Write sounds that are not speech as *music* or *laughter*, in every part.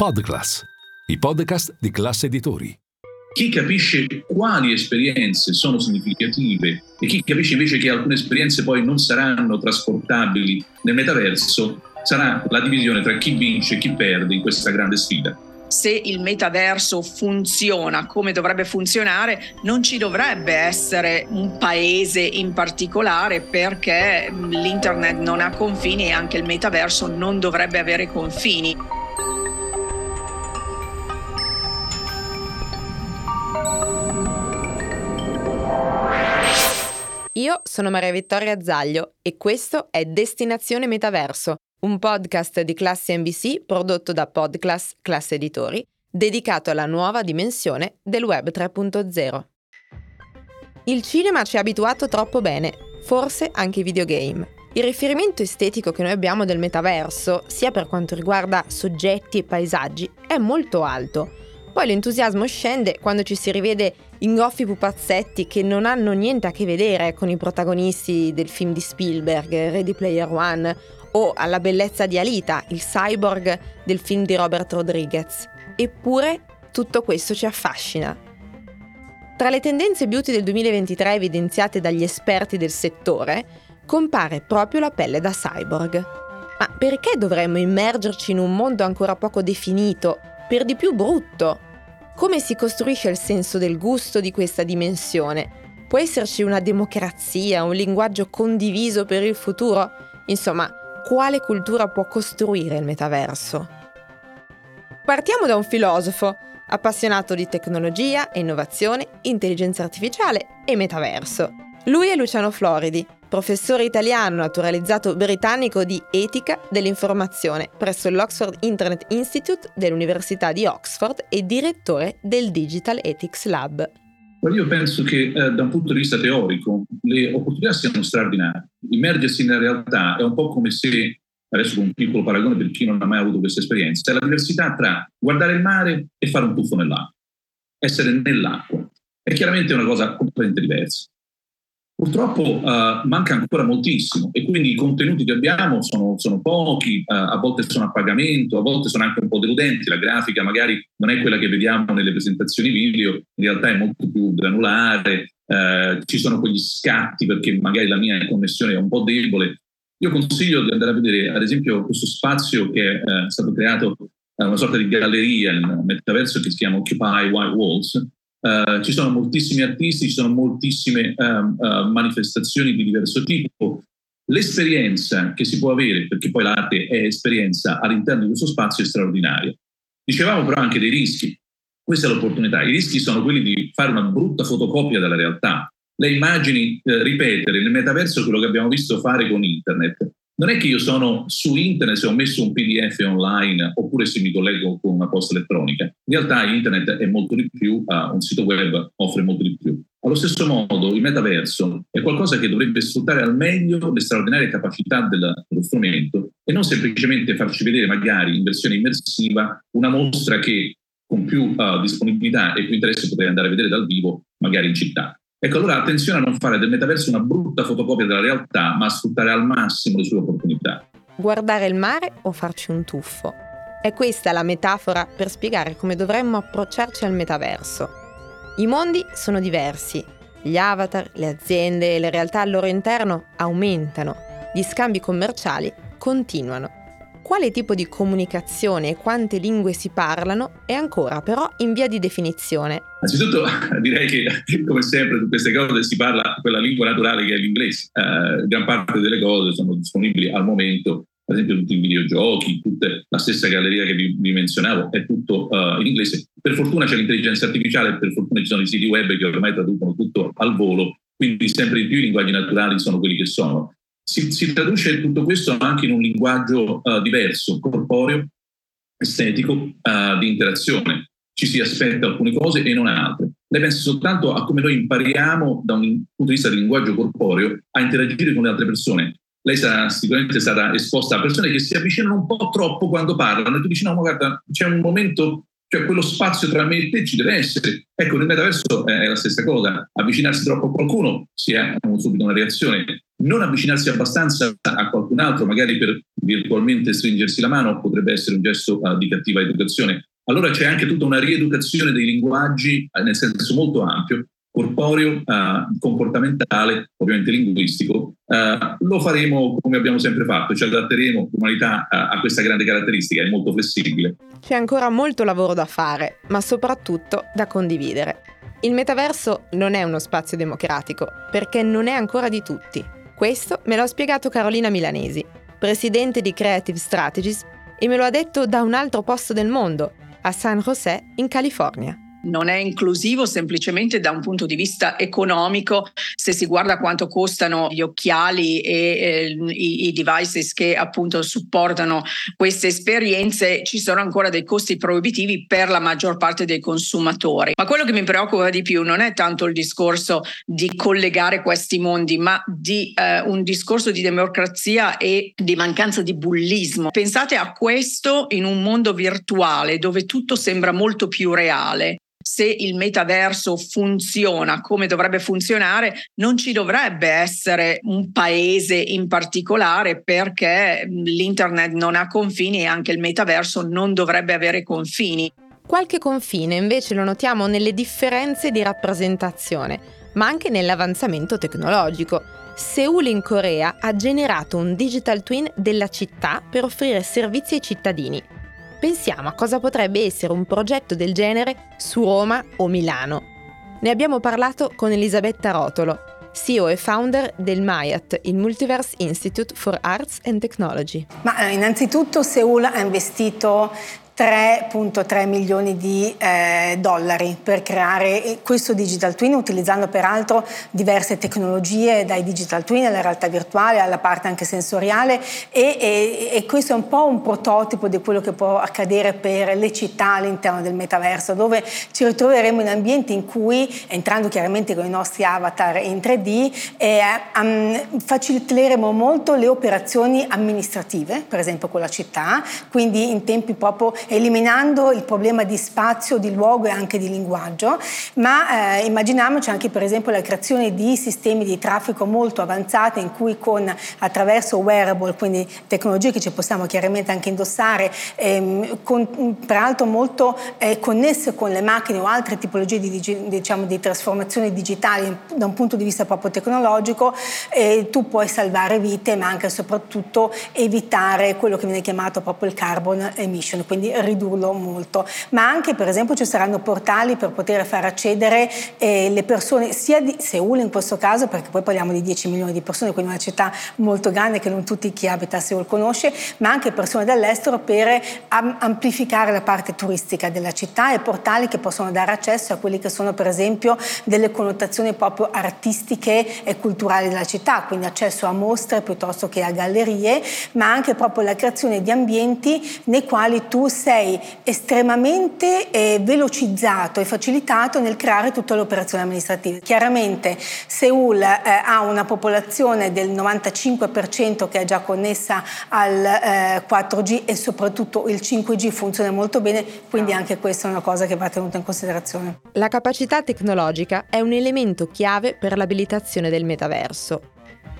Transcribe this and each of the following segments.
Podclass, i podcast di classe editori. Chi capisce quali esperienze sono significative e chi capisce invece che alcune esperienze poi non saranno trasportabili nel metaverso, sarà la divisione tra chi vince e chi perde in questa grande sfida se il metaverso funziona come dovrebbe funzionare, non ci dovrebbe essere un paese in particolare perché l'internet non ha confini e anche il metaverso non dovrebbe avere confini. Io sono Maria Vittoria Zaglio e questo è Destinazione Metaverso, un podcast di classe NBC prodotto da Podclass Classe Editori, dedicato alla nuova dimensione del Web 3.0. Il cinema ci ha abituato troppo bene, forse anche i videogame. Il riferimento estetico che noi abbiamo del metaverso, sia per quanto riguarda soggetti e paesaggi, è molto alto poi l'entusiasmo scende quando ci si rivede ingoffi pupazzetti che non hanno niente a che vedere con i protagonisti del film di Spielberg, Ready Player One, o alla bellezza di Alita, il cyborg del film di Robert Rodriguez. Eppure tutto questo ci affascina. Tra le tendenze beauty del 2023 evidenziate dagli esperti del settore, compare proprio la pelle da cyborg. Ma perché dovremmo immergerci in un mondo ancora poco definito, per di più brutto, come si costruisce il senso del gusto di questa dimensione? Può esserci una democrazia, un linguaggio condiviso per il futuro? Insomma, quale cultura può costruire il metaverso? Partiamo da un filosofo, appassionato di tecnologia, innovazione, intelligenza artificiale e metaverso. Lui è Luciano Floridi, professore italiano naturalizzato britannico di etica dell'informazione presso l'Oxford Internet Institute dell'Università di Oxford e direttore del Digital Ethics Lab. Io penso che eh, da un punto di vista teorico le opportunità siano straordinarie. Immergersi nella realtà è un po' come se, adesso con un piccolo paragone per chi non ha mai avuto questa esperienza, è la diversità tra guardare il mare e fare un tuffo nell'acqua, essere nell'acqua. È chiaramente una cosa completamente diversa. Purtroppo uh, manca ancora moltissimo e quindi i contenuti che abbiamo sono, sono pochi, uh, a volte sono a pagamento, a volte sono anche un po' deludenti, la grafica magari non è quella che vediamo nelle presentazioni video, in realtà è molto più granulare, uh, ci sono quegli scatti perché magari la mia connessione è un po' debole. Io consiglio di andare a vedere ad esempio questo spazio che è stato creato, una sorta di galleria in metaverso che si chiama Occupy White Walls, Uh, ci sono moltissimi artisti, ci sono moltissime uh, uh, manifestazioni di diverso tipo. L'esperienza che si può avere, perché poi l'arte è esperienza all'interno di questo spazio, è straordinaria. Dicevamo però anche dei rischi. Questa è l'opportunità. I rischi sono quelli di fare una brutta fotocopia della realtà. Le immagini, eh, ripetere nel metaverso quello che abbiamo visto fare con internet, non è che io sono su internet se ho messo un PDF online oppure se mi collego con una posta elettronica. In realtà internet è molto di più, uh, un sito web offre molto di più. Allo stesso modo il metaverso è qualcosa che dovrebbe sfruttare al meglio le straordinarie capacità del, dello strumento e non semplicemente farci vedere magari in versione immersiva una mostra che con più uh, disponibilità e più interesse potrei andare a vedere dal vivo magari in città. Ecco, allora attenzione a non fare del metaverso una brutta fotocopia della realtà, ma a sfruttare al massimo le sue opportunità. Guardare il mare o farci un tuffo? È questa la metafora per spiegare come dovremmo approcciarci al metaverso. I mondi sono diversi, gli avatar, le aziende e le realtà al loro interno aumentano, gli scambi commerciali continuano quale tipo di comunicazione e quante lingue si parlano è ancora però in via di definizione. Anzitutto *laughs* direi che come sempre su queste cose si parla quella lingua naturale che è l'inglese. Eh, gran parte delle cose sono disponibili al momento, ad esempio tutti i videogiochi, tutta la stessa galleria che vi, vi menzionavo è tutto uh, in inglese. Per fortuna c'è l'intelligenza artificiale, per fortuna ci sono i siti web che ormai traducono tutto al volo, quindi sempre di più i linguaggi naturali sono quelli che sono si, si, traduce tutto questo anche in un linguaggio uh, diverso, corporeo, estetico, uh, di interazione. Ci si aspetta alcune cose e non altre. Lei pensa soltanto a come noi impariamo da un punto di vista del linguaggio corporeo a interagire con le altre persone. Lei sarà sicuramente stata esposta a persone che si avvicinano un po' troppo quando parlano e tu dici no, ma guarda, c'è un momento cioè quello spazio tra me e te ci deve essere. Ecco, nel metaverso è la stessa cosa. Avvicinarsi troppo a qualcuno si ha subito una reazione. non avvicinarsi abbastanza a qualcun altro, magari per virtualmente stringersi la mano, potrebbe essere un gesto uh, di cattiva educazione. Allora c'è anche tutta una rieducazione dei linguaggi, uh, nel senso molto ampio, corporeo, uh, comportamentale, ovviamente linguistico. lo faremo come abbiamo sempre fatto, ci adatteremo, l'umanità a questa grande caratteristica, è molto flessibile. C'è ancora molto lavoro da fare, ma soprattutto da condividere. Il metaverso non è uno spazio democratico, perché non è ancora di tutti. Questo me l'ha spiegato Carolina Milanesi, presidente di Creative Strategies, e me lo ha detto da un altro posto del mondo, a San José, in California non è inclusivo semplicemente da un punto di vista economico, se si guarda quanto costano gli occhiali e eh, i, i, devices che appunto supportano queste esperienze, ci sono ancora dei costi proibitivi per la maggior parte dei consumatori. Ma quello che mi preoccupa di più non è tanto il discorso di collegare questi mondi, ma di eh, un discorso di democrazia e di mancanza di bullismo. Pensate a questo in un mondo virtuale dove tutto sembra molto più reale se il metaverso funziona come dovrebbe funzionare, non ci dovrebbe essere un paese in particolare perché l'internet non ha confini e anche il metaverso non dovrebbe avere confini. Qualche confine invece lo notiamo nelle differenze di rappresentazione, ma anche nell'avanzamento tecnologico. Seoul in Corea ha generato un digital twin della città per offrire servizi ai cittadini pensiamo a cosa potrebbe essere un progetto del genere su Roma o Milano. Ne abbiamo parlato con Elisabetta Rotolo, CEO e founder del MIAT, il Multiverse Institute for Arts and Technology. Ma eh, innanzitutto Seoul ha investito 3.3 milioni di eh, dollari per creare questo digital twin utilizzando peraltro diverse tecnologie dai digital twin alla realtà virtuale alla parte anche sensoriale e, e, e, questo è un po' un prototipo di quello che può accadere per le città all'interno del metaverso dove ci ritroveremo in ambienti in cui entrando chiaramente con i nostri avatar in 3D eh, um, faciliteremo molto le operazioni amministrative per esempio con la città quindi in tempi proprio eliminando il problema di spazio, di luogo e anche di linguaggio, ma eh, immaginiamoci anche per esempio la creazione di sistemi di traffico molto avanzati in cui con, attraverso wearable, quindi tecnologie che ci possiamo chiaramente anche indossare, ehm, con, peraltro molto eh, connesse con le macchine o altre tipologie di, diciamo, di trasformazioni digitali da un punto di vista proprio tecnologico, eh, tu puoi salvare vite ma anche e soprattutto evitare quello che viene chiamato proprio il carbon emission, quindi ridurlo molto, ma anche per esempio ci saranno portali per poter far accedere eh, le persone sia di Seul in questo caso, perché poi parliamo di 10 milioni di persone, quindi una città molto grande che non tutti chi abita a Seul conosce, ma anche persone dall'estero per am- amplificare la parte turistica della città e portali che possono dare accesso a quelli che sono per esempio delle connotazioni proprio artistiche e culturali della città, quindi accesso a mostre piuttosto che a gallerie, ma anche proprio la creazione di ambienti nei quali tu sei sei estremamente eh, velocizzato e facilitato nel creare tutte le operazioni amministrative. Chiaramente Seul eh, ha una popolazione del 95% che è già connessa al eh, 4G e soprattutto il 5G funziona molto bene, quindi anche questa è una cosa che va tenuta in considerazione. La capacità tecnologica è un elemento chiave per l'abilitazione del metaverso.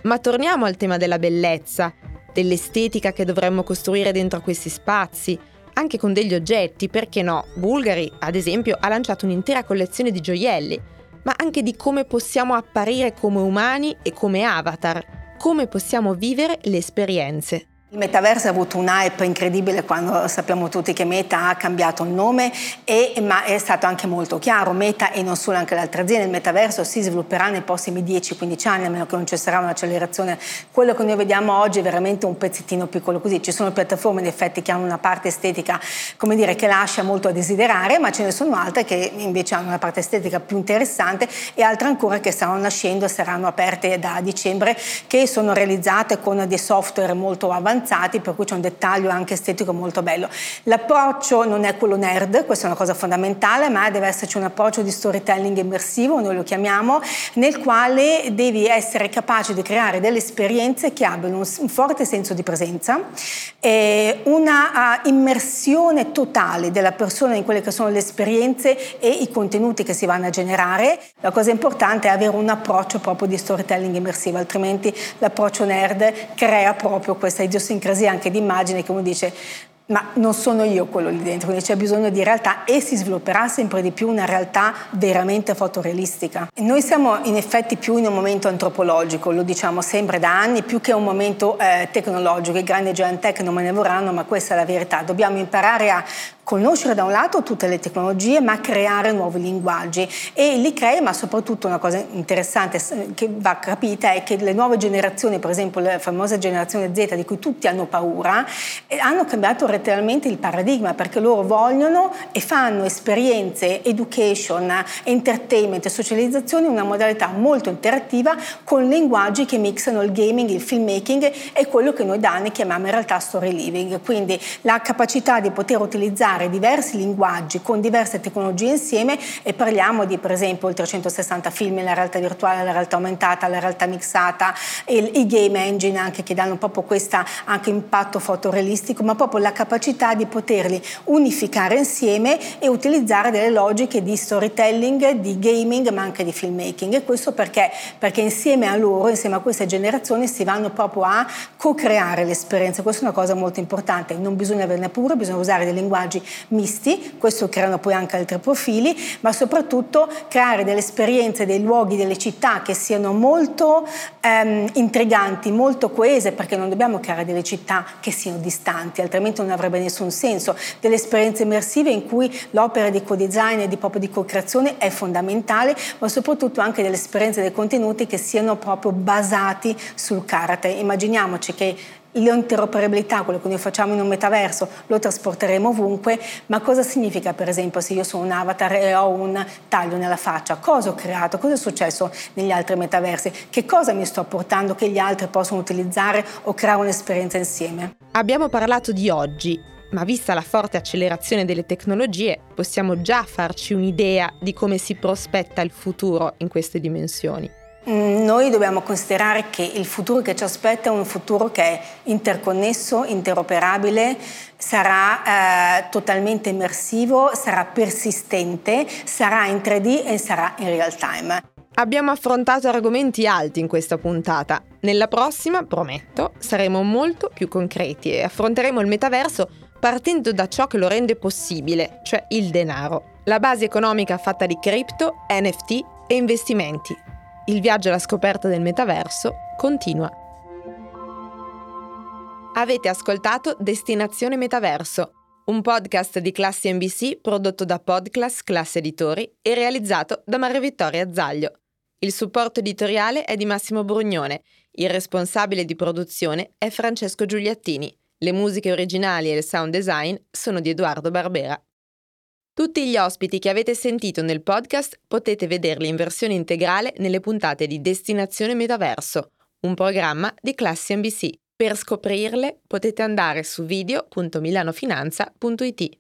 Ma torniamo al tema della bellezza, dell'estetica che dovremmo costruire dentro questi spazi, anche con degli oggetti, perché no? Bulgari, ad esempio, ha lanciato un'intera collezione di gioielli, ma anche di come possiamo apparire come umani e come avatar, come possiamo vivere le esperienze. Il metaverso ha avuto un hype incredibile quando sappiamo tutti che Meta ha cambiato il nome, e, ma è stato anche molto chiaro, Meta e non solo anche le altre aziende, il metaverso si svilupperà nei prossimi 10-15 anni, a meno che non ci sarà un'accelerazione. Quello che noi vediamo oggi è veramente un pezzettino piccolo così, ci sono piattaforme in effetti che hanno una parte estetica, come dire, che lascia molto a desiderare, ma ce ne sono altre che invece hanno una parte estetica più interessante e altre ancora che stanno nascendo e saranno aperte da dicembre, che sono realizzate con dei software molto avanzati avanzati, per cui c'è un dettaglio anche estetico molto bello. L'approccio non è quello nerd, questa è una cosa fondamentale, ma deve esserci un approccio di storytelling immersivo, noi lo chiamiamo, nel quale devi essere capace di creare delle esperienze che abbiano un forte senso di presenza, eh, una immersione totale della persona in quelle che sono le esperienze e i contenuti che si vanno a generare. La cosa importante è avere un approccio proprio di storytelling immersivo, altrimenti l'approccio nerd crea proprio questa idiosincrasia anche di immagine che uno dice ma non sono io quello lì dentro, quindi c'è bisogno di realtà e si svilupperà sempre di più una realtà veramente fotorealistica. Noi siamo in effetti più in un momento antropologico, lo diciamo sempre da anni, più che un momento eh, tecnologico. I grandi giant tech non me ne vorranno, ma questa è la verità. Dobbiamo imparare a conoscere da un lato tutte le tecnologie, ma creare nuovi linguaggi. E li crei, ma soprattutto una cosa interessante che va capita è che le nuove generazioni, per esempio la famosa generazione Z di cui tutti hanno paura, eh, hanno cambiato letteralmente il paradigma perché loro vogliono e fanno esperienze, education, entertainment socializzazione in una modalità molto interattiva con linguaggi che mixano il gaming, il filmmaking e quello che noi da anni chiamiamo in realtà story living. Quindi la capacità di poter utilizzare diversi linguaggi con diverse tecnologie insieme e parliamo di per esempio il 360 film, la realtà virtuale, la realtà aumentata, la realtà mixata, il, i game engine anche che danno proprio questo impatto fotorealistico, ma proprio la capacità di poterli unificare insieme e utilizzare delle logiche di storytelling, di gaming, ma anche di filmmaking. E questo perché? Perché insieme a loro, insieme a queste generazioni, si vanno proprio a co-creare l'esperienza. Questa è una cosa molto importante. Non bisogna averne paura, bisogna usare dei linguaggi misti, questo creano poi anche altri profili, ma soprattutto creare delle esperienze, dei luoghi, delle città che siano molto ehm, intriganti, molto coese, perché non dobbiamo creare delle città che siano distanti, altrimenti non avrebbe nessun senso, delle esperienze immersive in cui l'opera di co-design e di, proprio di co-creazione è fondamentale, ma soprattutto anche delle esperienze dei contenuti che siano proprio basati sul carattere. Immaginiamoci che l'interoperabilità, quello che noi facciamo in un metaverso, lo trasporteremo ovunque, ma cosa significa per esempio se io sono un avatar e ho un taglio nella faccia? Cosa ho creato? Cosa è successo negli altri metaversi? Che cosa mi sto portando che gli altri possono utilizzare o creare un'esperienza insieme? Abbiamo parlato di oggi, ma vista la forte accelerazione delle tecnologie, possiamo già farci un'idea di come si prospetta il futuro in queste dimensioni. Mm, noi dobbiamo considerare che il futuro che ci aspetta è un futuro che è interconnesso, interoperabile, sarà eh, totalmente immersivo, sarà persistente, sarà in 3D e sarà in real time. Abbiamo affrontato argomenti alti in questa puntata. Nella prossima, prometto, saremo molto più concreti e affronteremo il metaverso partendo da ciò che lo rende possibile, cioè il denaro. La base economica fatta di cripto, NFT e investimenti il viaggio alla scoperta del metaverso continua. Avete ascoltato Destinazione Metaverso, un podcast di classe NBC prodotto da Podclass Classe Editori e realizzato da Maria Vittoria Zaglio. Il supporto editoriale è di Massimo Brugnone, il responsabile di produzione è Francesco Giuliattini, le musiche originali e il sound design sono di Edoardo Barbera. Tutti gli ospiti che avete sentito nel podcast potete vederli in versione integrale nelle puntate di Destinazione Metaverso, un programma di Classi NBC. Per scoprirle potete andare su video.milanofinanza.it.